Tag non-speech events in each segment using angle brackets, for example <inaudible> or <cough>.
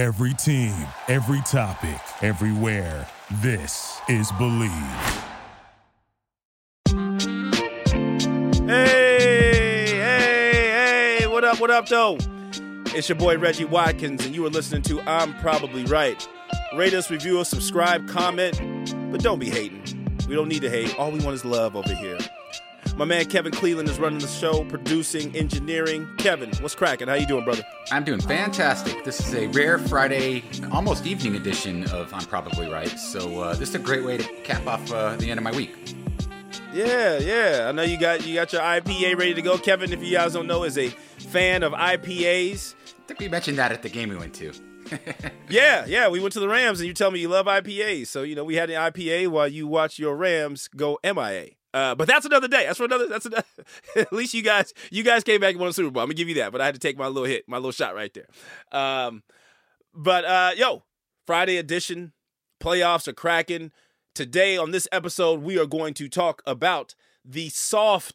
Every team, every topic, everywhere. This is Believe. Hey, hey, hey, what up, what up, though? It's your boy Reggie Watkins, and you are listening to I'm Probably Right. Rate us, review us, subscribe, comment, but don't be hating. We don't need to hate. All we want is love over here. My man Kevin Cleveland is running the show, producing, engineering. Kevin, what's cracking? How you doing, brother? I'm doing fantastic. This is a rare Friday, almost evening edition of I'm Probably Right. So uh, this is a great way to cap off uh, the end of my week. Yeah, yeah. I know you got you got your IPA ready to go. Kevin, if you guys don't know, is a fan of IPAs. I think we mentioned that at the game we went to. <laughs> yeah, yeah. We went to the Rams, and you tell me you love IPAs. So you know we had an IPA while you watch your Rams go MIA. Uh, but that's another day. That's for another. That's another. <laughs> at least you guys, you guys came back and won the Super Bowl. I'm gonna give you that. But I had to take my little hit, my little shot right there. Um, but uh, yo, Friday edition, playoffs are cracking. Today on this episode, we are going to talk about the softness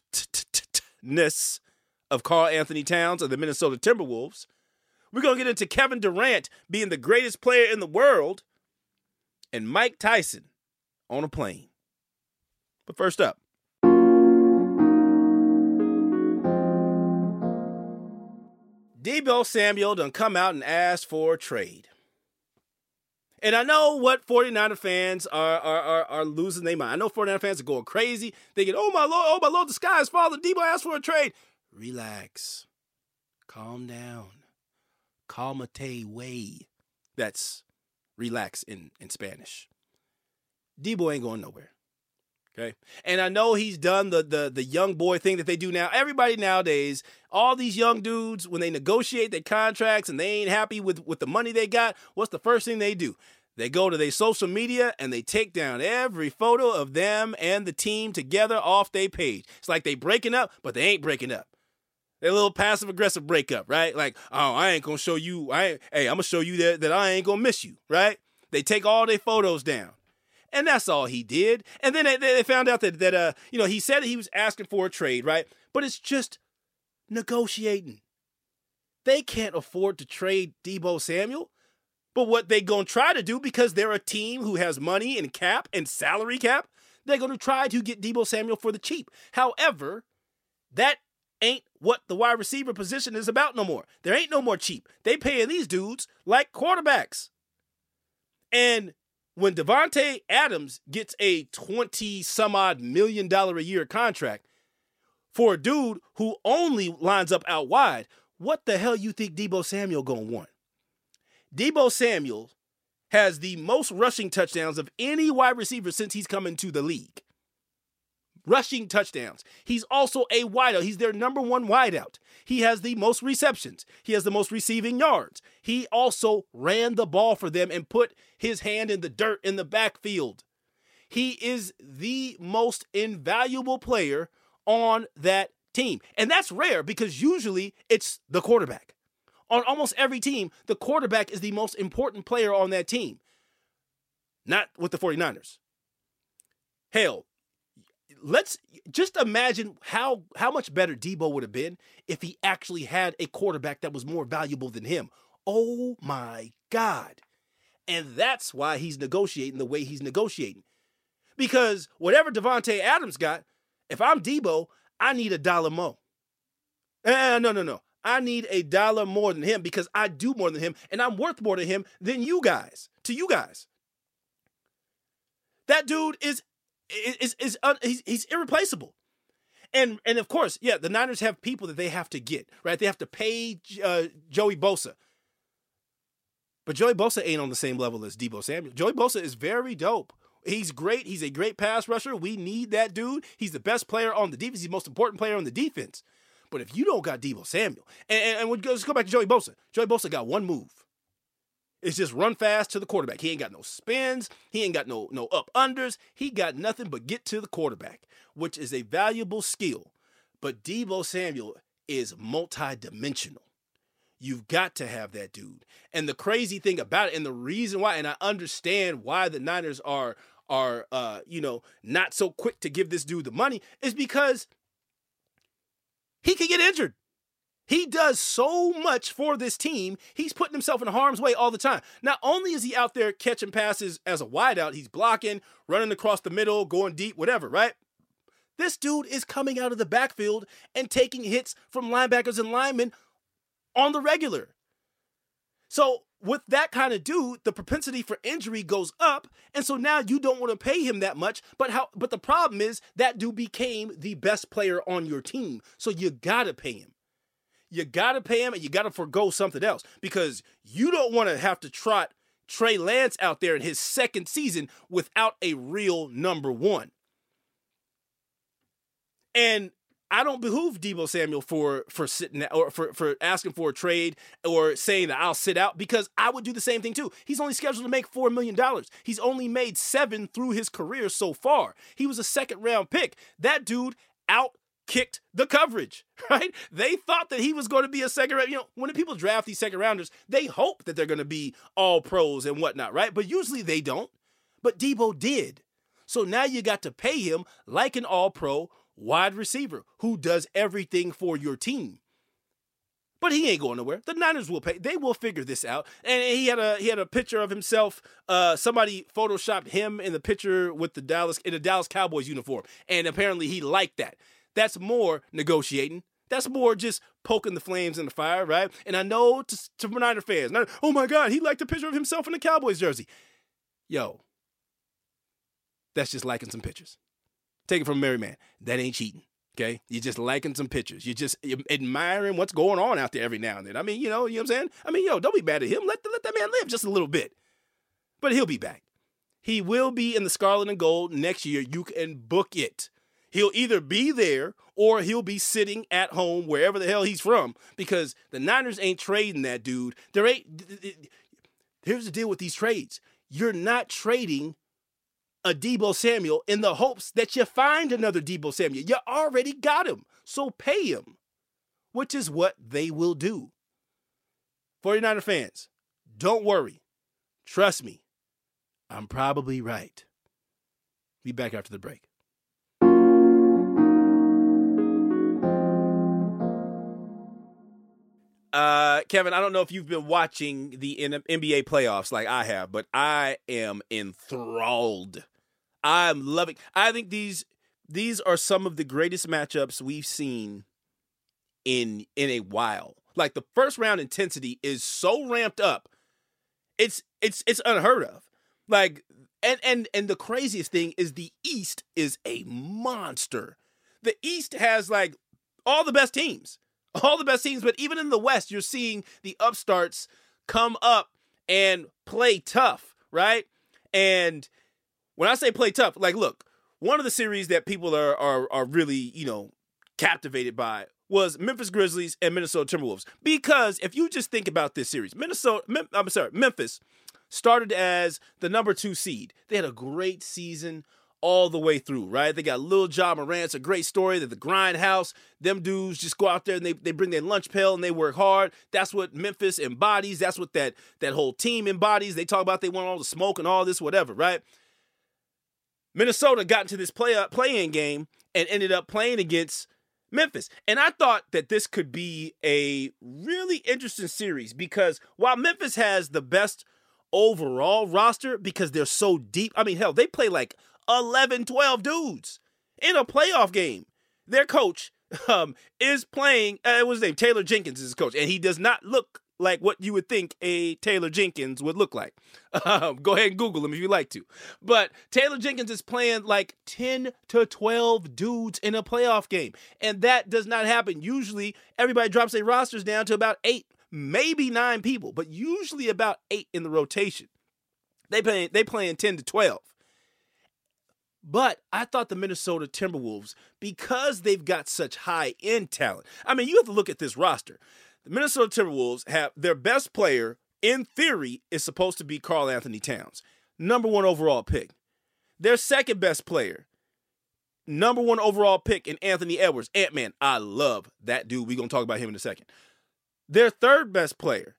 of Karl Anthony Towns of the Minnesota Timberwolves. We're gonna get into Kevin Durant being the greatest player in the world, and Mike Tyson on a plane. But first up. Deebo Samuel done come out and asked for a trade. And I know what 49er fans are are, are, are losing their mind. I know 49er fans are going crazy. Thinking, oh my lord, oh my lord, the sky is falling. Deebo asked for a trade. Relax. Calm down. Calmate way. That's relax in, in Spanish. Deebo ain't going nowhere. Okay. And I know he's done the the the young boy thing that they do now. Everybody nowadays, all these young dudes, when they negotiate their contracts and they ain't happy with, with the money they got, what's the first thing they do? They go to their social media and they take down every photo of them and the team together off their page. It's like they breaking up, but they ain't breaking up. They're a little passive aggressive breakup, right? Like, oh, I ain't gonna show you. I hey, I'm gonna show you that that I ain't gonna miss you, right? They take all their photos down and that's all he did. And then they, they found out that that uh you know he said that he was asking for a trade, right? But it's just negotiating. They can't afford to trade Deebo Samuel. But what they gonna try to do because they're a team who has money and cap and salary cap, they're gonna try to get Deebo Samuel for the cheap. However, that ain't what the wide receiver position is about no more. There ain't no more cheap. They paying these dudes like quarterbacks. And when Davante Adams gets a 20 some odd million dollar a year contract for a dude who only lines up out wide, what the hell you think Deebo Samuel gonna want? Deebo Samuel has the most rushing touchdowns of any wide receiver since he's come into the league rushing touchdowns. He's also a wideout. He's their number one wideout. He has the most receptions. He has the most receiving yards. He also ran the ball for them and put his hand in the dirt in the backfield. He is the most invaluable player on that team. And that's rare because usually it's the quarterback. On almost every team, the quarterback is the most important player on that team. Not with the 49ers. Hell, let's just imagine how how much better Deebo would have been if he actually had a quarterback that was more valuable than him. Oh my God. And that's why he's negotiating the way he's negotiating. Because whatever Davante Adams got, if I'm Deebo, I need a dollar more. Uh, no, no, no. I need a dollar more than him because I do more than him and I'm worth more to him than you guys, to you guys. That dude is is is uh, he's, he's irreplaceable. And and of course, yeah, the Niners have people that they have to get right. They have to pay uh, Joey Bosa, but Joey Bosa ain't on the same level as Deebo Samuel. Joey Bosa is very dope. He's great. He's a great pass rusher. We need that dude. He's the best player on the defense. He's the most important player on the defense. But if you don't got Deebo Samuel, and, and, and let's go back to Joey Bosa. Joey Bosa got one move. It's just run fast to the quarterback. He ain't got no spins. He ain't got no no up unders. He got nothing but get to the quarterback, which is a valuable skill. But Deebo Samuel is multidimensional. You've got to have that dude. And the crazy thing about it, and the reason why, and I understand why the Niners are are uh, you know, not so quick to give this dude the money, is because he could get injured. He does so much for this team. He's putting himself in harm's way all the time. Not only is he out there catching passes as a wideout, he's blocking, running across the middle, going deep, whatever, right? This dude is coming out of the backfield and taking hits from linebackers and linemen on the regular. So, with that kind of dude, the propensity for injury goes up, and so now you don't want to pay him that much. But how but the problem is that dude became the best player on your team. So you got to pay him you got to pay him and you got to forego something else because you don't want to have to trot Trey Lance out there in his second season without a real number one. And I don't behoove Deebo Samuel for for sitting or for for asking for a trade or saying that I'll sit out because I would do the same thing too. He's only scheduled to make four million dollars. He's only made seven through his career so far. He was a second round pick. That dude out kicked the coverage, <laughs> right? They thought that he was going to be a second round. You know, when people draft these second rounders, they hope that they're going to be all pros and whatnot, right? But usually they don't. But Deebo did. So now you got to pay him like an all pro wide receiver who does everything for your team. But he ain't going nowhere. The Niners will pay. They will figure this out. And he had a he had a picture of himself. Uh, somebody photoshopped him in the picture with the Dallas in a Dallas Cowboys uniform, and apparently he liked that. That's more negotiating. That's more just poking the flames in the fire, right? And I know to, to Niner fans, oh my God, he liked a picture of himself in a Cowboys jersey. Yo, that's just liking some pictures. Take it from Mary Man. That ain't cheating. Okay, you're just liking some pictures. You're just admiring what's going on out there every now and then. I mean, you know, you know what I'm saying. I mean, yo, don't be mad at him. Let let that man live just a little bit. But he'll be back. He will be in the scarlet and gold next year. You can book it. He'll either be there or he'll be sitting at home wherever the hell he's from because the Niners ain't trading that dude. There ain't. Here's the deal with these trades you're not trading a Deebo Samuel in the hopes that you find another Deebo Samuel. You already got him, so pay him, which is what they will do. 49er fans, don't worry. Trust me, I'm probably right. Be back after the break. Uh, Kevin, I don't know if you've been watching the NBA playoffs like I have, but I am enthralled. I'm loving. I think these these are some of the greatest matchups we've seen in in a while. Like the first round intensity is so ramped up. It's it's it's unheard of. Like and and and the craziest thing is the East is a monster. The East has like all the best teams all the best teams, but even in the West, you're seeing the upstarts come up and play tough, right? And when I say play tough, like look, one of the series that people are are are really, you know, captivated by was Memphis Grizzlies and Minnesota Timberwolves. Because if you just think about this series, Minnesota, Mem- I'm sorry, Memphis started as the number two seed. They had a great season all the way through, right? They got Lil Ja Morant. It's a great story. They're the grindhouse. Them dudes just go out there and they, they bring their lunch pail and they work hard. That's what Memphis embodies. That's what that that whole team embodies. They talk about they want all the smoke and all this, whatever, right? Minnesota got into this play uh, playing game and ended up playing against Memphis. And I thought that this could be a really interesting series because while Memphis has the best overall roster because they're so deep, I mean, hell, they play like 11, 12 dudes in a playoff game. Their coach <laughs> um, is playing, uh, what's his name? Taylor Jenkins is his coach, and he does not look like what you would think a Taylor Jenkins would look like. <laughs> Um, go ahead and Google him if you like to. But Taylor Jenkins is playing like 10 to 12 dudes in a playoff game. And that does not happen. Usually, everybody drops their rosters down to about eight, maybe nine people, but usually about eight in the rotation. They play they playing 10 to 12. But I thought the Minnesota Timberwolves, because they've got such high end talent, I mean, you have to look at this roster. The Minnesota Timberwolves have their best player, in theory, is supposed to be Karl-Anthony Towns, number one overall pick. Their second best player, number one overall pick in Anthony Edwards. Ant Man, I love that dude. We're going to talk about him in a second. Their third best player,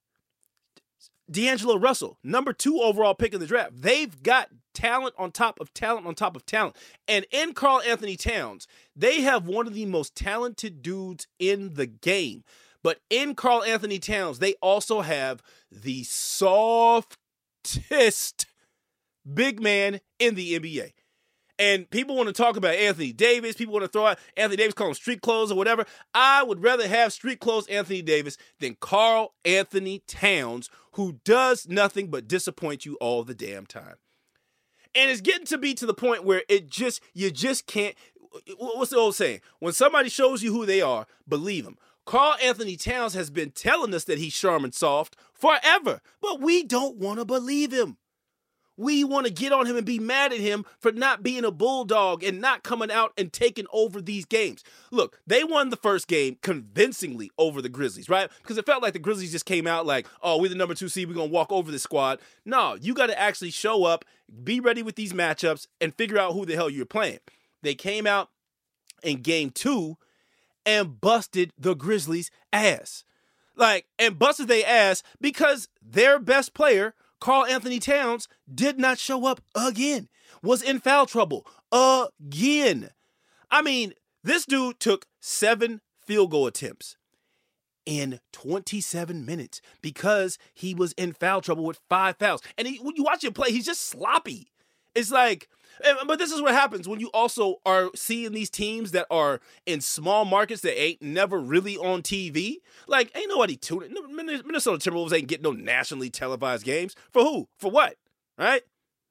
D'Angelo Russell, number two overall pick in the draft. They've got talent on top of talent on top of talent. And in Karl-Anthony Towns, they have one of the most talented dudes in the game. But in Karl Anthony Towns, they also have the softest big man in the NBA. And people want to talk about Anthony Davis. People want to throw out Anthony Davis, call him street clothes or whatever. I would rather have street clothes Anthony Davis than Karl Anthony Towns, who does nothing but disappoint you all the damn time. And it's getting to be to the point where it just, you just can't. What's the old saying? When somebody shows you who they are, believe them. Karl Anthony Towns has been telling us that he's Charmin soft forever, but we don't want to believe him. We want to get on him and be mad at him for not being a bulldog and not coming out and taking over these games. Look, they won the first game convincingly over the Grizzlies, right? Because it felt like the Grizzlies just came out like, oh, we're the number two seed, we're going to walk over the squad. No, you got to actually show up, be ready with these matchups, and figure out who the hell you're playing. They came out in game two and busted the Grizzlies' ass. Like, and busted their ass because their best player Karl Anthony Towns did not show up again, was in foul trouble again. I mean, this dude took seven field goal attempts in 27 minutes because he was in foul trouble with five fouls. And he, when you watch him play, he's just sloppy. It's like but this is what happens when you also are seeing these teams that are in small markets that ain't never really on TV. Like, ain't nobody tuning. Minnesota Timberwolves ain't getting no nationally televised games. For who? For what? Right?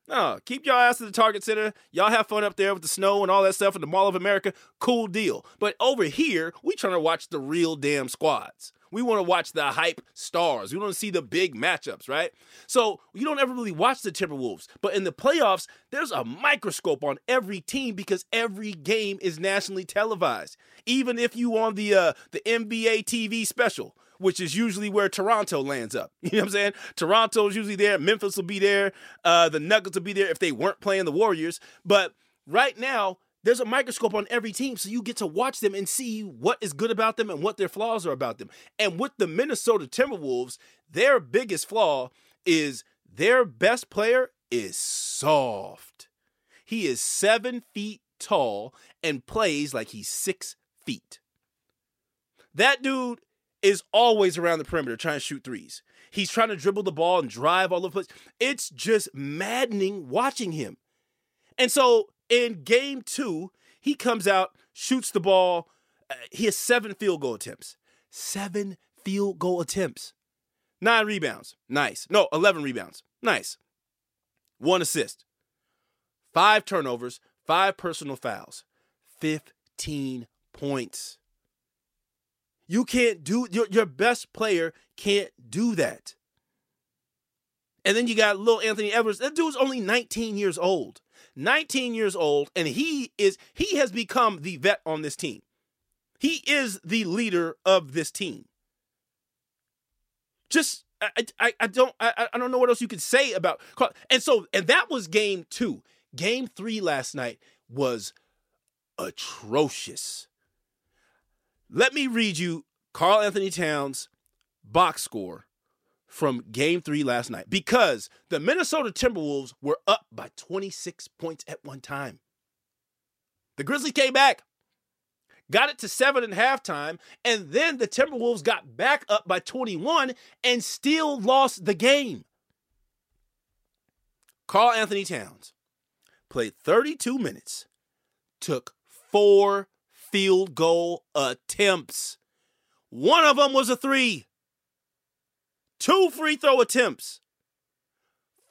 No, keep your ass at the Target Center. Y'all have fun up there with the snow and all that stuff in the Mall of America. Cool deal. But over here, we trying to watch the real damn squads. We want to watch the hype stars. We want to see the big matchups, right? So you don't ever really watch the Timberwolves. But in the playoffs, there's a microscope on every team because every game is nationally televised. Even if you on the uh, the NBA TV special, which is usually where Toronto lands up. <laughs> You know what I'm saying? Toronto's usually there. Memphis will be there. Uh, the Nuggets will be there if they weren't playing the Warriors. But right now, there's a microscope on every team, so you get to watch them and see what is good about them and what their flaws are about them. And with the Minnesota Timberwolves, their biggest flaw is their best player is soft. He is seven feet tall and plays like he's six feet. That dude is always around the perimeter trying to shoot threes. He's trying to dribble the ball and drive all over the place. It's just maddening watching him. And so in game two, he comes out, shoots the ball. Uh, he has seven field goal attempts. Seven field goal attempts. Nine rebounds. Nice. No, 11 rebounds. Nice. One assist. Five turnovers, five personal fouls, 15 points. You can't do your, your best player can't do that. And then you got little Anthony Edwards. That dude's only 19 years old. 19 years old, and he is he has become the vet on this team. He is the leader of this team. Just I I, I don't I, I don't know what else you could say about and so and that was game two. Game three last night was atrocious. Let me read you Karl Anthony Towns box score from game three last night because the Minnesota Timberwolves were up by 26 points at one time. The Grizzlies came back, got it to seven at halftime, and then the Timberwolves got back up by 21 and still lost the game. Karl Anthony Towns played 32 minutes, took four field goal attempts. One of them was a three two free throw attempts,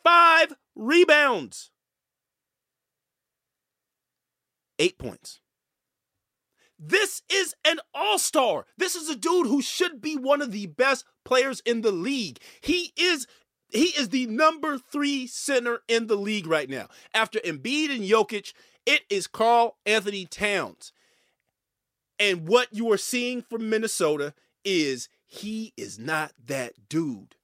five rebounds, eight points. This is an all star. This is a dude who should be one of the best players in the league. He is. He is the number three center in the league right now. After Embiid and Jokic, it is Karl Anthony Towns. And what you are seeing from Minnesota is he is not that dude.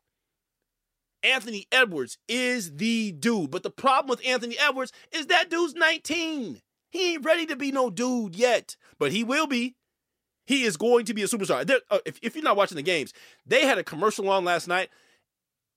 Anthony Edwards is the dude. But the problem with Anthony Edwards is that dude's 19. He ain't ready to be no dude yet, but he will be. He is going to be a superstar. Uh, if, if you're not watching the games, they had a commercial on last night.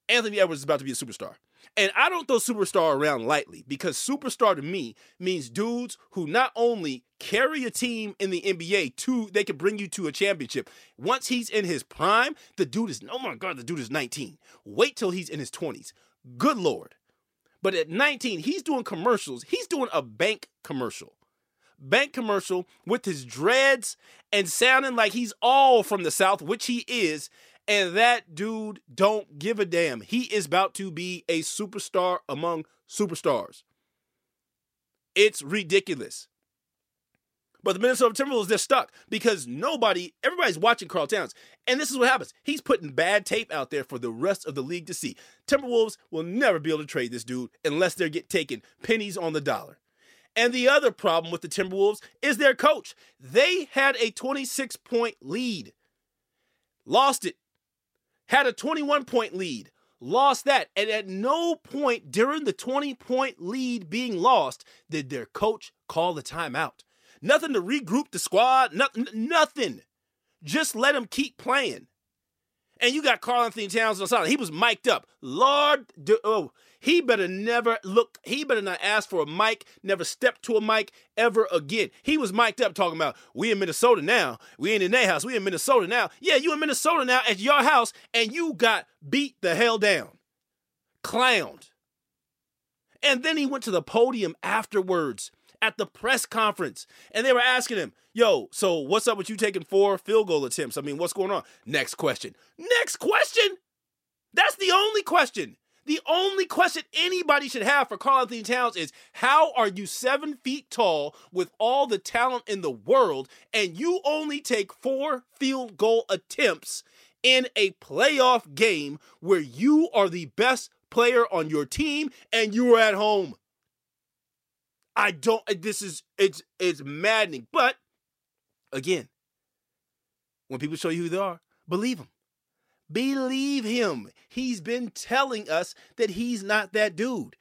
Anthony Edwards is about to be a superstar. And I don't throw superstar around lightly because superstar to me means dudes who not only carry a team in the NBA to they can bring you to a championship. Once he's in his prime, the dude is oh my god, the dude is 19. Wait till he's in his 20s. Good lord. But at 19, he's doing commercials. He's doing a bank commercial. Bank commercial with his dreads and sounding like he's all from the South, which he is, and that dude don't give a damn. He is about to be a superstar among superstars. It's ridiculous. But the Minnesota Timberwolves, they're stuck because nobody, everybody's watching Karl Towns. And this is what happens. He's putting bad tape out there for the rest of the league to see. Timberwolves will never be able to trade this dude unless they get taken pennies on the dollar. And the other problem with the Timberwolves is their coach. They had a 26 point lead, lost it had a 21 point lead, lost that. And at no point during the 20 point lead being lost did their coach call the timeout. Nothing to regroup the squad, nothing. nothing. Just let them keep playing. And you got Karl-Anthony Towns on the side. He was mic'd up. Lord, oh, he better never look, he better not ask for a mic, never step to a mic ever again. He was mic'd up talking about, we in Minnesota now. We ain't in their house. We in Minnesota now. Yeah, you in Minnesota now at your house, and you got beat the hell down. Clowned. And then he went to the podium afterwards at the press conference and they were asking him, Yo, so what's up with you taking four field goal attempts? I mean, what's going on? Next question. Next question? That's the only question. The only question anybody should have for Karl-Anthony Towns is how are you seven feet tall with all the talent in the world and you only take four field goal attempts in a playoff game where you are the best player on your team and you are at home? I don't this is it's it's maddening. But again, when people show you who they are, believe them. Believe him. He's been telling us that he's not that dude.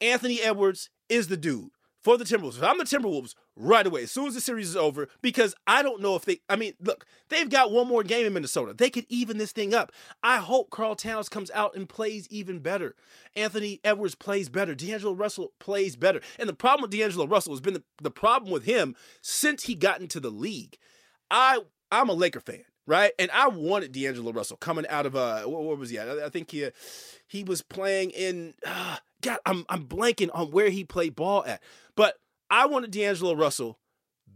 Anthony Edwards is the dude for the Timberwolves. If I'm the Timberwolves right away, as soon as the series is over, because I don't know if they, I mean, look, they've got one more game in Minnesota. They could even this thing up. I hope Karl Towns comes out and plays even better. Anthony Edwards plays better. D'Angelo Russell plays better. And the problem with D'Angelo Russell has been the, the problem with him since he got into the league. I, I'm a Laker fan right? And I wanted D'Angelo Russell coming out of uh, what was he at? I, think he uh, he was playing in. Uh, God, I'm I'm blanking on where he played ball at, but I wanted D'Angelo Russell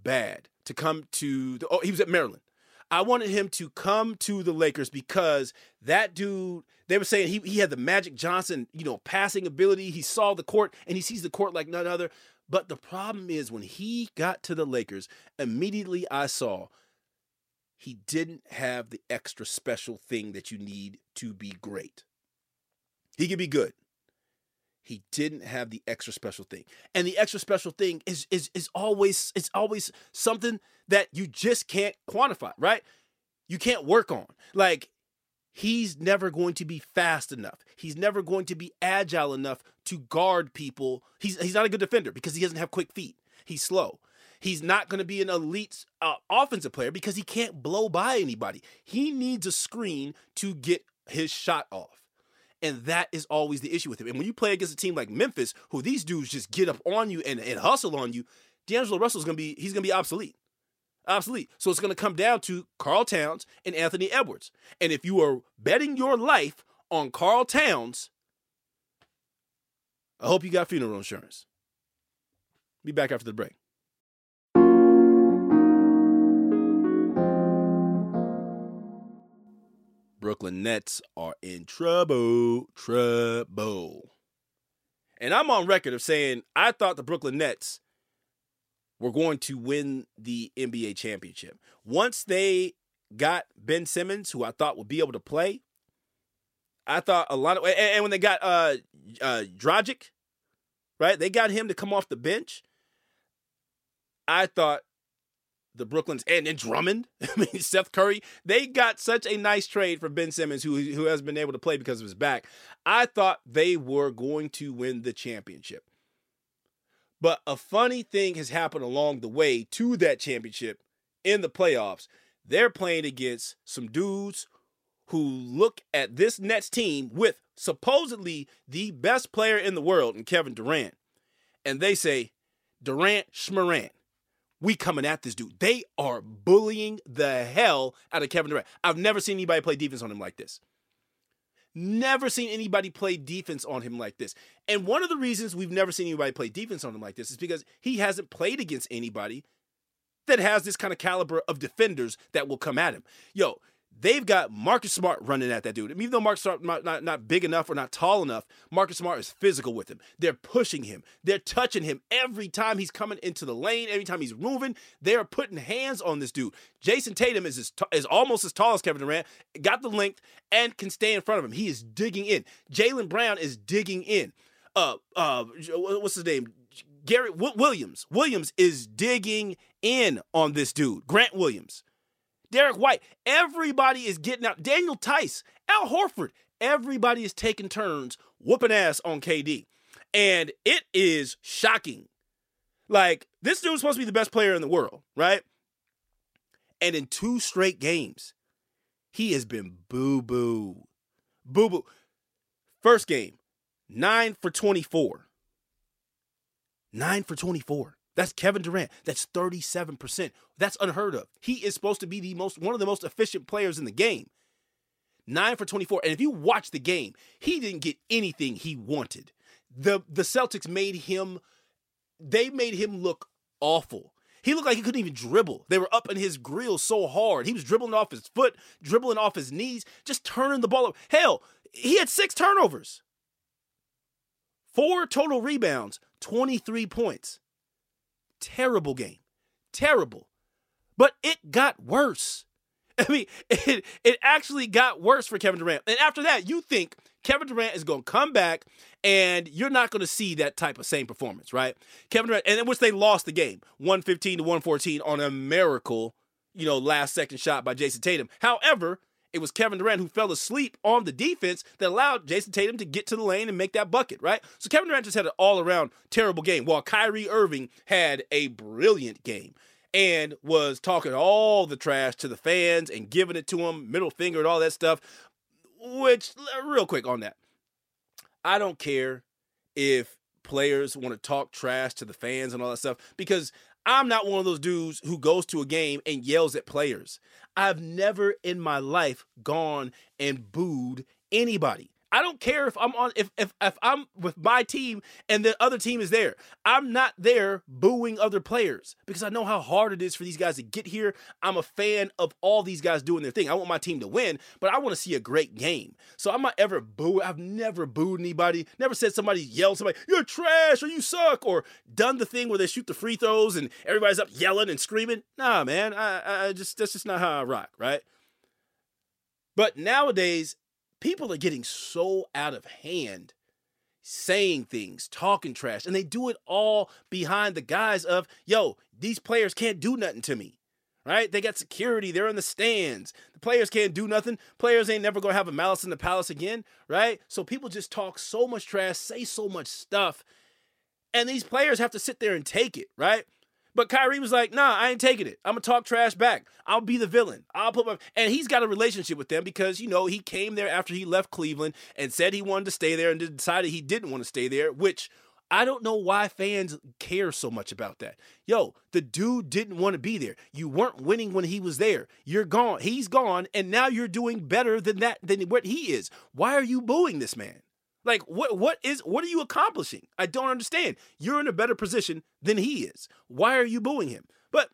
bad to come to. The, oh, he was at Maryland. I wanted him to come to the Lakers because that dude. They were saying he he had the Magic Johnson, you know, passing ability. He saw the court and he sees the court like none other. But the problem is when he got to the Lakers, immediately I saw he didn't have the extra special thing that you need to be great. He could be good. He didn't have the extra special thing. And the extra special thing is is is always it's always something that you just can't quantify, right? You can't work on. Like he's never going to be fast enough. He's never going to be agile enough to guard people. He's he's not a good defender because he doesn't have quick feet. He's slow. He's not going to be an elite uh, offensive player because he can't blow by anybody. He needs a screen to get his shot off. And that is always the issue with him. And when you play against a team like Memphis, who these dudes just get up on you and, and hustle on you, D'Angelo Russell's gonna be he's gonna be obsolete. Obsolete. So it's gonna come down to Karl Towns and Anthony Edwards. And if you are betting your life on Karl Towns, I hope you got funeral insurance. Be back after the break. Brooklyn Nets are in trouble, trouble. And I'm on record of saying I thought the Brooklyn Nets were going to win the NBA championship. Once they got Ben Simmons, who I thought would be able to play, I thought a lot of and when they got uh uh Dragic, right? They got him to come off the bench. I thought the Brooklyn's and, and Drummond, <laughs> I mean Seth Curry, they got such a nice trade for Ben Simmons, who who has been able to play because of his back. I thought they were going to win the championship. But a funny thing has happened along the way to that championship in the playoffs. They're playing against some dudes who look at this Nets team with supposedly the best player in the world in Kevin Durant, and they say, Durant Schmorant, we coming at this dude. They are bullying the hell out of Kevin Durant. I've never seen anybody play defense on him like this. Never seen anybody play defense on him like this. And one of the reasons we've never seen anybody play defense on him like this is because he hasn't played against anybody that has this kind of caliber of defenders that will come at him. Yo, they've got Marcus Smart running at that dude. Even though Marcus Smart not, not, not big enough or not tall enough, Marcus Smart is physical with him. They're pushing him. They're touching him every time he's coming into the lane. Every time he's moving, they're putting hands on this dude. Jayson Tatum is as t- is almost as tall as Kevin Durant, got the length and can stay in front of him. He is digging in. Jaylen Brown is digging in. Uh, uh, what's his name? Gary Williams. Williams is digging in on this dude. Grant Williams. Derrick White. Everybody is getting out. Daniel Theis, Al Horford. Everybody is taking turns whooping ass on KD. And it is shocking. Like, this dude's supposed to be the best player in the world, right? And in two straight games, he has been boo boo. Boo boo. First game, nine for 24. Nine for 24. That's Kevin Durant. That's 37%. That's unheard of. He is supposed to be the most one of the most efficient players in the game. 9 for 24. And if you watch the game, he didn't get anything he wanted. The the Celtics made him they made him look awful. He looked like he couldn't even dribble. They were up in his grill so hard. He was dribbling off his foot, dribbling off his knees, just turning the ball over. Hell, he had six turnovers. Four total rebounds, 23 points. Terrible game. Terrible. But it got worse. <laughs> I mean, it, it actually got worse for Kevin Durant. And after that, you think Kevin Durant is going to come back and you're not going to see that type of same performance, right? Kevin Durant, and in which they lost the game 115 to 114 on a miracle, you know, last second shot by Jayson Tatum. However, it was Kevin Durant who fell asleep on the defense that allowed Jayson Tatum to get to the lane and make that bucket, right? So Kevin Durant just had an all around terrible game, while Kyrie Irving had a brilliant game and was talking all the trash to the fans and giving it to them, middle finger and all that stuff. Which, real quick on that, I don't care if players want to talk trash to the fans and all that stuff because I'm not one of those dudes who goes to a game and yells at players. I've never in my life gone and booed anybody. I don't care if I'm on if if if I'm with my team and the other team is there. I'm not there booing other players because I know how hard it is for these guys to get here. I'm a fan of all these guys doing their thing. I want my team to win, but I want to see a great game. So I'm not ever boo. I've never booed anybody. Never said somebody yelled somebody you're trash or you suck or done the thing where they shoot the free throws and everybody's up yelling and screaming. Nah, man. I I just that's just not how I rock, right? But nowadays, people are getting so out of hand saying things, talking trash, and they do it all behind the guise of, yo, these players can't do nothing to me. Right? They got security, they're in the stands. The players can't do nothing. Players ain't never gonna have a malice in the palace again, right? So people just talk so much trash, say so much stuff, and these players have to sit there and take it, right? But Kyrie was like, nah, I ain't taking it. I'm gonna talk trash back. I'll be the villain. I'll put my and he's got a relationship with them because you know he came there after he left Cleveland and said he wanted to stay there and decided he didn't want to stay there, which I don't know why fans care so much about that. Yo, the dude didn't want to be there. You weren't winning when he was there. You're gone. He's gone, and now you're doing better than that than what he is. Why are you booing this man? Like what what is what are you accomplishing? I don't understand. You're in a better position than he is. Why are you booing him? But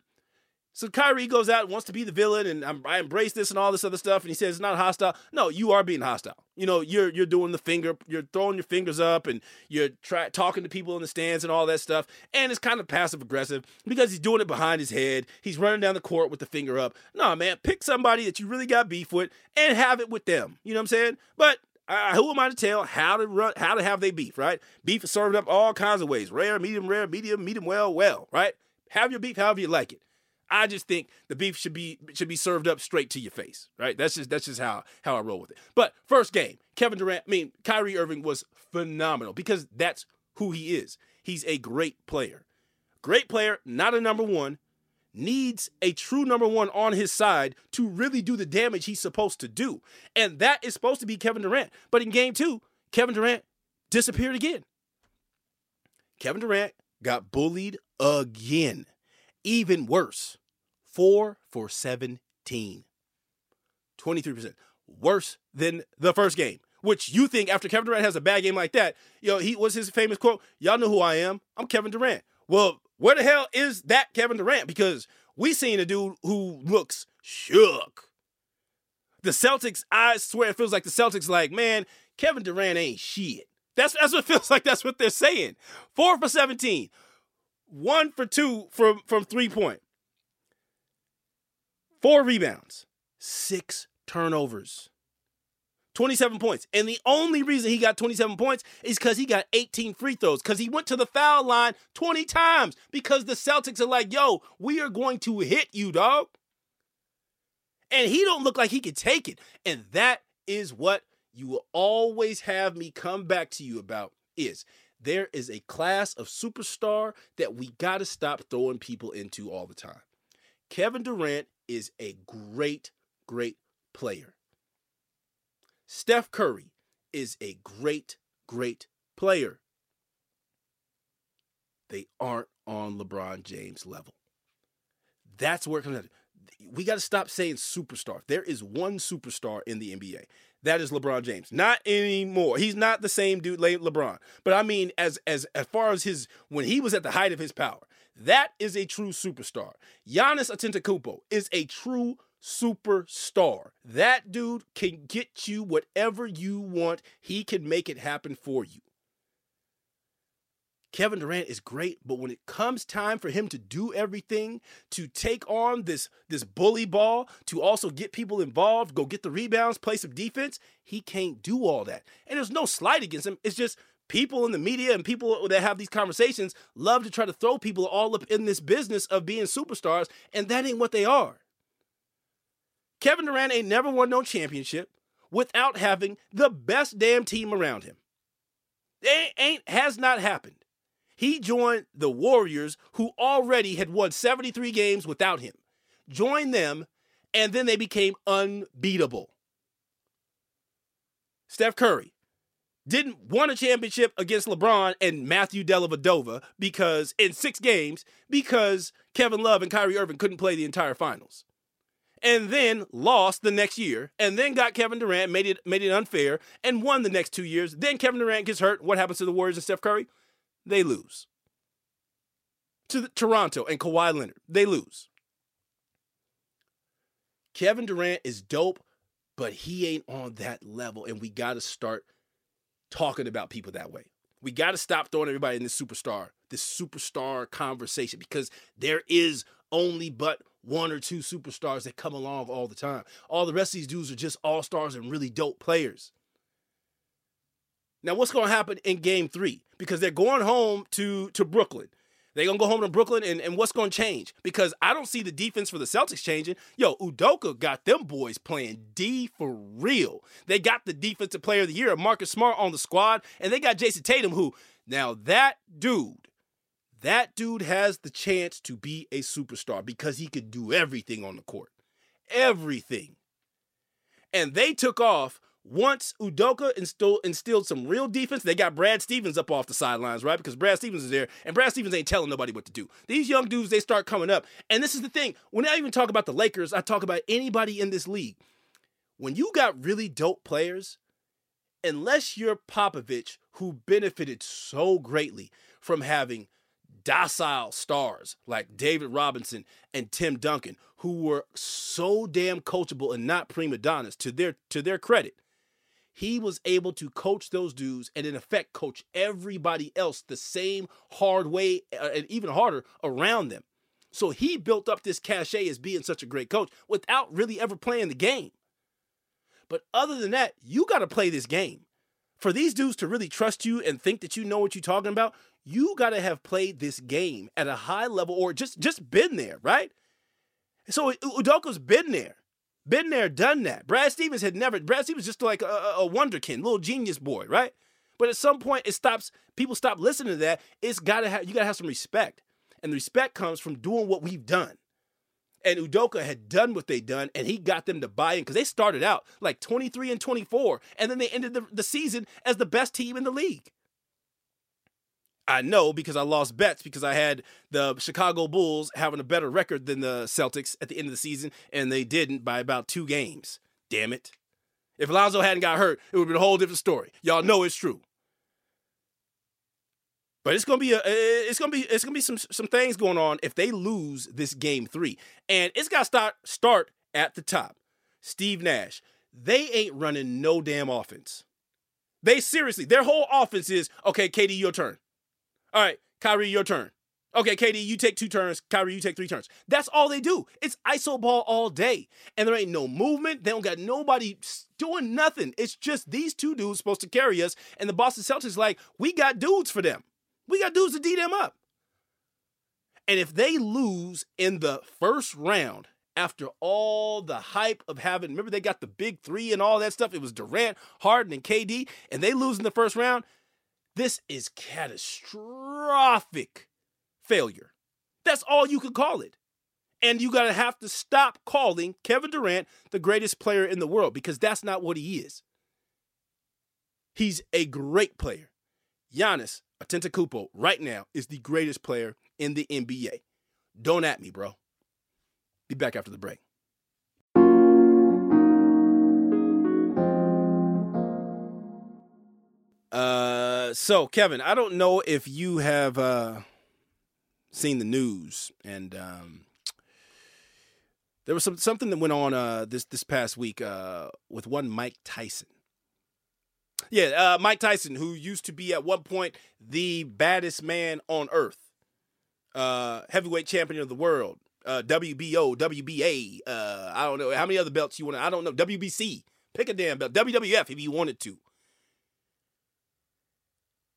so Kyrie goes out wants to be the villain, and I'm, i embrace this and all this other stuff. And he says it's not hostile. No, you are being hostile. You know, you're you're doing the finger, you're throwing your fingers up, and you're talking to people in the stands and all that stuff. And it's kind of passive aggressive because he's doing it behind his head. He's running down the court with the finger up. No, man, pick somebody that you really got beef with and have it with them. You know what I'm saying? But who am I to tell how to run, how to have they beef, right? Beef is served up all kinds of ways: rare, medium, rare, medium, medium well, well, right? Have your beef however you like it. I just think the beef should be should be served up straight to your face, right? That's just that's just how how I roll with it. But first game, Kevin Durant, I mean Kyrie Irving was phenomenal because that's who he is. He's a great player, great player, not a number one, needs a true number one on his side to really do the damage he's supposed to do. And that is supposed to be Kevin Durant. But in game two, Kevin Durant disappeared again. Kevin Durant got bullied again. Even worse, four for 17. 23%. Worse than the first game, which you think after Kevin Durant has a bad game like that, you know, he was his famous quote, Y'all know who I am. I'm Kevin Durant. Well, where the hell is that Kevin Durant? Because we seen a dude who looks shook. The Celtics, I swear it feels like the Celtics like, man, Kevin Durant ain't shit. That's that's what <laughs> feels like. That's what they're saying. Four for 17. One for two from, from three point. Four rebounds. Six turnovers. 27 points. And the only reason he got 27 points is because he got 18 free throws, because he went to the foul line 20 times, because the Celtics are like, yo, we are going to hit you, dog. And he don't look like he could take it. And that is what you will always have me come back to you about is there is a class of superstar that we got to stop throwing people into all the time. Kevin Durant is a great, great player. Steph Curry is a great, great player. They aren't on LeBron James level. That's where it comes to. We got to stop saying superstar. There is one superstar in the NBA. That is LeBron James. Not anymore. He's not the same dude, LeBron. But I mean, as as as far as his when he was at the height of his power, that is a true superstar. Giannis Antetokounmpo is a true superstar. That dude can get you whatever you want. He can make it happen for you. Kevin Durant is great, but when it comes time for him to do everything, to take on this, this bully ball, to also get people involved, go get the rebounds, play some defense, he can't do all that. And there's no slight against him. It's just people in the media and people that have these conversations love to try to throw people all up in this business of being superstars, and that ain't what they are. Kevin Durant ain't never won no championship without having the best damn team around him. It ain't has not happened. He joined the Warriors, who already had won 73 games without him. Joined them, and then they became unbeatable. Steph Curry didn't won a championship against LeBron and Matthew Dellavedova because in six games because Kevin Love and Kyrie Irving couldn't play the entire finals. And then lost the next year, and then got Kevin Durant, made it made it unfair, and won the next two years. Then Kevin Durant gets hurt. What happens to the Warriors and Steph Curry? They lose. To the, Toronto and Kawhi Leonard, they lose. Kevin Durant is dope, but he ain't on that level, and we got to start talking about people that way. We got to stop throwing everybody in this superstar, this superstar conversation, because there is only but one or two superstars that come along all the time. All the rest of these dudes are just all stars and really dope players. Now, what's going to happen in game three? Because they're going home to, to Brooklyn. They're going to go home to Brooklyn, and, and what's going to change? Because I don't see the defense for the Celtics changing. Yo, Udoka got them boys playing D for real. They got the defensive player of the year, Marcus Smart, on the squad, and they got Jayson Tatum, who, now that dude, that dude has the chance to be a superstar because he could do everything on the court. Everything. And they took off once Udoka instilled, instilled some real defense, they got Brad Stevens up off the sidelines, right? Because Brad Stevens is there, and Brad Stevens ain't telling nobody what to do. These young dudes, they start coming up. And this is the thing when I even talk about the Lakers, I talk about anybody in this league. When you got really dope players, unless you're Popovich, who benefited so greatly from having docile stars like David Robinson and Tim Duncan, who were so damn coachable and not prima donnas to their to their credit he was able to coach those dudes and in effect coach everybody else the same hard way uh, and even harder around them. So he built up this cachet as being such a great coach without really ever playing the game. But other than that, you got to play this game. For these dudes to really trust you and think that you know what you're talking about, you got to have played this game at a high level or just just been there, right? So Udoka's been there. Been there, done that. Brad Stevens had never. Brad Stevens was just like a, a wonderkin, little genius boy, right? But at some point, it stops. People stop listening to that. It's gotta have. You gotta have some respect, and the respect comes from doing what we've done. And Udoka had done what they done, and he got them to buy in because they started out like 23 and 24, and then they ended the, the season as the best team in the league. I know because I lost bets because I had the Chicago Bulls having a better record than the Celtics at the end of the season, and they didn't by about two games. Damn it. If Lonzo hadn't got hurt, it would have been a whole different story. Y'all know it's true. But it's gonna be a eh, it's gonna be it's gonna be some some things going on if they lose this game three. And it's gotta start start at the top. Steve Nash. They ain't running no damn offense. They seriously, their whole offense is okay, KD, your turn. All right, Kyrie, your turn. Okay, KD, you take two turns. Kyrie, you take three turns. That's all they do. It's ISO ball all day. And there ain't no movement. They don't got nobody doing nothing. It's just these two dudes supposed to carry us. And the Boston Celtics, like, we got dudes for them. We got dudes to D them up. And if they lose in the first round, after all the hype of having, remember they got the big three and all that stuff. It was Durant, Harden, and KD, and they lose in the first round. This is catastrophic failure. That's all you could call it. And you got to have to stop calling Kevin Durant the greatest player in the world because that's not what he is. He's a great player. Giannis Antetokounmpo right now is the greatest player in the NBA. Don't at me, bro. Be back after the break. Uh, so Kevin, I don't know if you have uh, seen the news, and um, there was some something that went on uh, this this past week uh, with one Mike Tyson. Yeah, uh, Mike Tyson, who used to be at one point the baddest man on earth, uh, heavyweight champion of the world, uh, WBO, WBA. Uh, I don't know how many other belts you want. I don't know WBC. Pick a damn belt. WWF if you wanted to.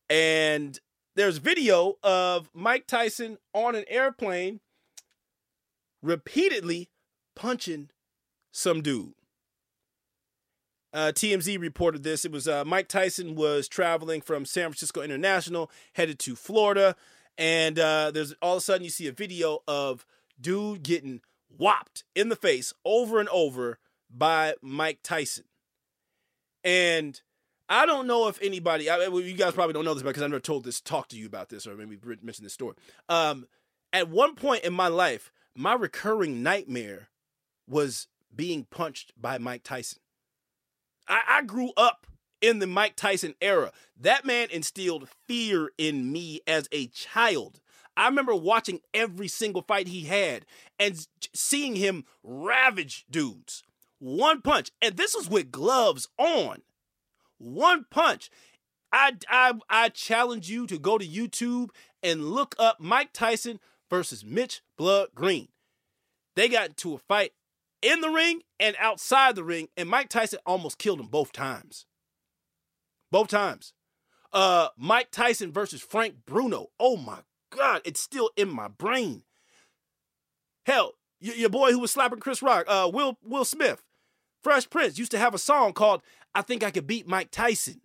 And there's video of Mike Tyson on an airplane repeatedly punching some dude. Uh, TMZ reported this. It was uh, Mike Tyson was traveling from San Francisco International, headed to Florida, and uh, there's all of a sudden you see a video of dude getting whopped in the face over and over by Mike Tyson. And I don't know if anybody, I, you guys probably don't know this because I never told this, talked to you about this, or maybe mentioned this story. Um, at one point in my life, my recurring nightmare was being punched by Mike Tyson. I, I grew up in the Mike Tyson era. That man instilled fear in me as a child. I remember watching every single fight he had and seeing him ravage dudes. One punch. And this was with gloves on. One punch. I, I, I challenge you to go to YouTube and look up Mike Tyson versus Mitch Blood Green. They got into a fight in the ring and outside the ring, and Mike Tyson almost killed him both times. Both times. Uh, Mike Tyson versus Frank Bruno. Oh my God, it's still in my brain. Hell, your, your boy who was slapping Chris Rock, uh, Will Will Smith, Fresh Prince used to have a song called "I Think I Could Beat Mike Tyson."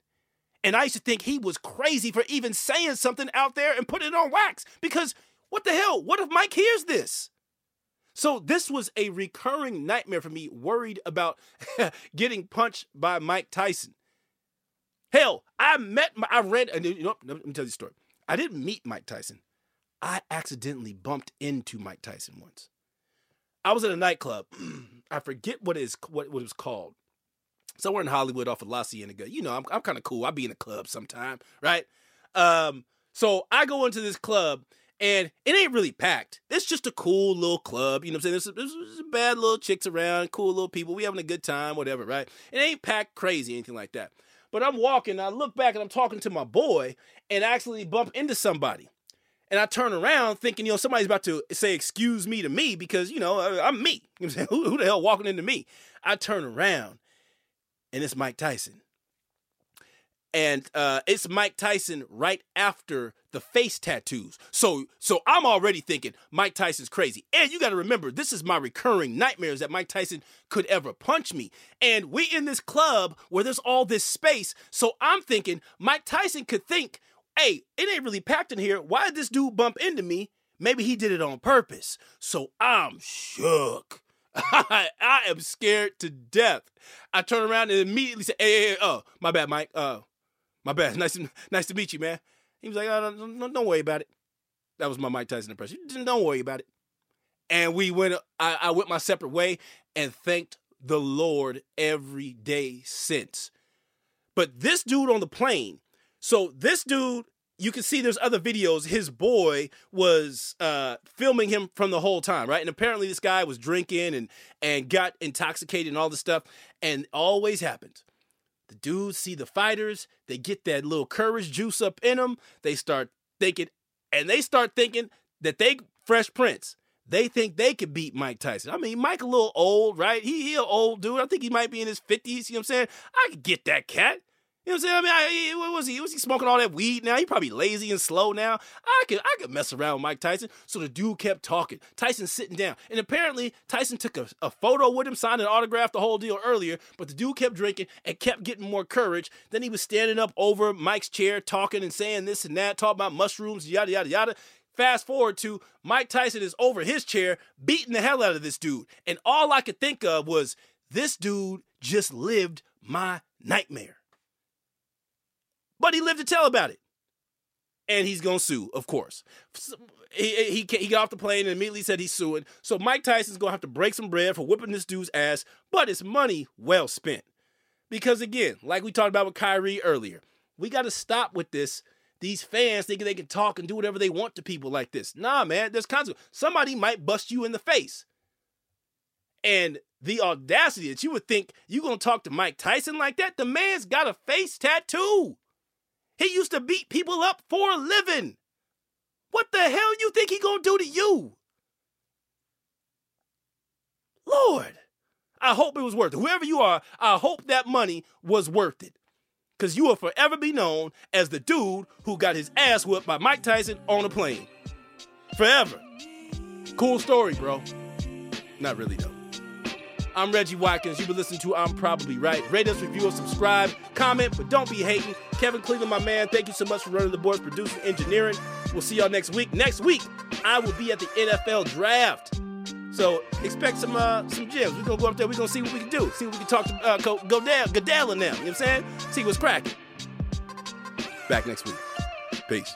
And I used to think he was crazy for even saying something out there and putting it on wax because what the hell? What if Mike hears this? So this was a recurring nightmare for me, worried about <laughs> getting punched by Mike Tyson. Hell, I met, my, I read, and you know, let me tell you a story. I didn't meet Mike Tyson. I accidentally bumped into Mike Tyson once. I was at a nightclub. <clears throat> I forget what is what, what it was called. Somewhere in Hollywood off of La Cienega. You know, I'm, I'm kind of cool. I'll be in a club sometime, right? Um, so I go into this club and it ain't really packed. It's just a cool little club. You know what I'm saying? There's, there's, there's bad little chicks around, cool little people. We having a good time, whatever, right? It ain't packed crazy, anything like that. But I'm walking, I look back and I'm talking to my boy and I actually bump into somebody. And I turn around thinking, you know, somebody's about to say, excuse me to me because, you know, I'm me. You know I'm saying? <laughs> Who, who the hell walking into me? I turn around and it's Mike Tyson and uh, it's Mike Tyson right after the face tattoos. So, so I'm already thinking Mike Tyson's crazy. And you got to remember, this is my recurring nightmares that Mike Tyson could ever punch me. And we in this club where there's all this space. So I'm thinking Mike Tyson could think, "Hey, it ain't really packed in here. Why did this dude bump into me?" maybe he did it on purpose. So I'm shook. I, <laughs> I am scared to death. I turn around and immediately say, "Hey, hey, hey oh, my bad, Mike. Uh, my bad. <laughs> Nice, nice to meet you, man." He was like, oh, don't, don't, don't worry about it." That was my Mike Tyson impression. Don't worry about it. And we went. I, I went my separate way and thanked the Lord every day since. But this dude on the plane. So this dude you can see there's other videos. His boy was uh, filming him from the whole time, right? And apparently this guy was drinking and and got intoxicated and all this stuff. And always happens. The dudes see the fighters, they get that little courage juice up in them. They start thinking, and they start thinking that they Fresh Prince. They think they could beat Mike Tyson. I mean, Mike a little old, right? He he an old dude. I think he might be in his 50s. You know what I'm saying? I could get that cat. You know what I'm saying? I mean, I, what was he? Was he smoking all that weed now? He probably lazy and slow now. I could I could mess around with Mike Tyson. So the dude kept talking. Tyson sitting down. And apparently Tyson took a, a photo with him, signed an autograph, the whole deal earlier, but the dude kept drinking and kept getting more courage. Then he was standing up over Mike's chair, talking and saying this and that, talking about mushrooms, yada yada yada. Fast forward to Mike Tyson is over his chair, beating the hell out of this dude. And all I could think of was this dude just lived my nightmare. But he lived to tell about it. And he's going to sue, of course. He, he, he got off the plane and immediately said he's suing. So Mike Tyson's going to have to break some bread for whipping this dude's ass, but it's money well spent. Because again, like we talked about with Kyrie earlier, we got to stop with this. These fans thinking they can talk and do whatever they want to people like this. Nah, man, there's consequences. Somebody might bust you in the face. And the audacity that you would think you're gonna talk to Mike Tyson like that, the man's got a face tattoo. He used to beat people up for a living. What the hell you think he gonna do to you? Lord, I hope it was worth it. Whoever you are, I hope that money was worth it. Cause you will forever be known as the dude who got his ass whipped by Mike Tyson on a plane. Forever. Cool story, bro. Not really though. I'm Reggie Watkins. You've been listening to I'm Probably Right. Rate us, review us, subscribe, comment, but don't be hating. Kevin Cleveland, my man, thank you so much for running the boards, producing, engineering. We'll see y'all next week. Next week, I will be at the NFL draft. So expect some uh, some gems. We're gonna go up there. We're gonna see what we can do. See what we can talk to uh, go, go down, Goodell them. You know what I'm saying? See what's cracking. Back next week. Peace.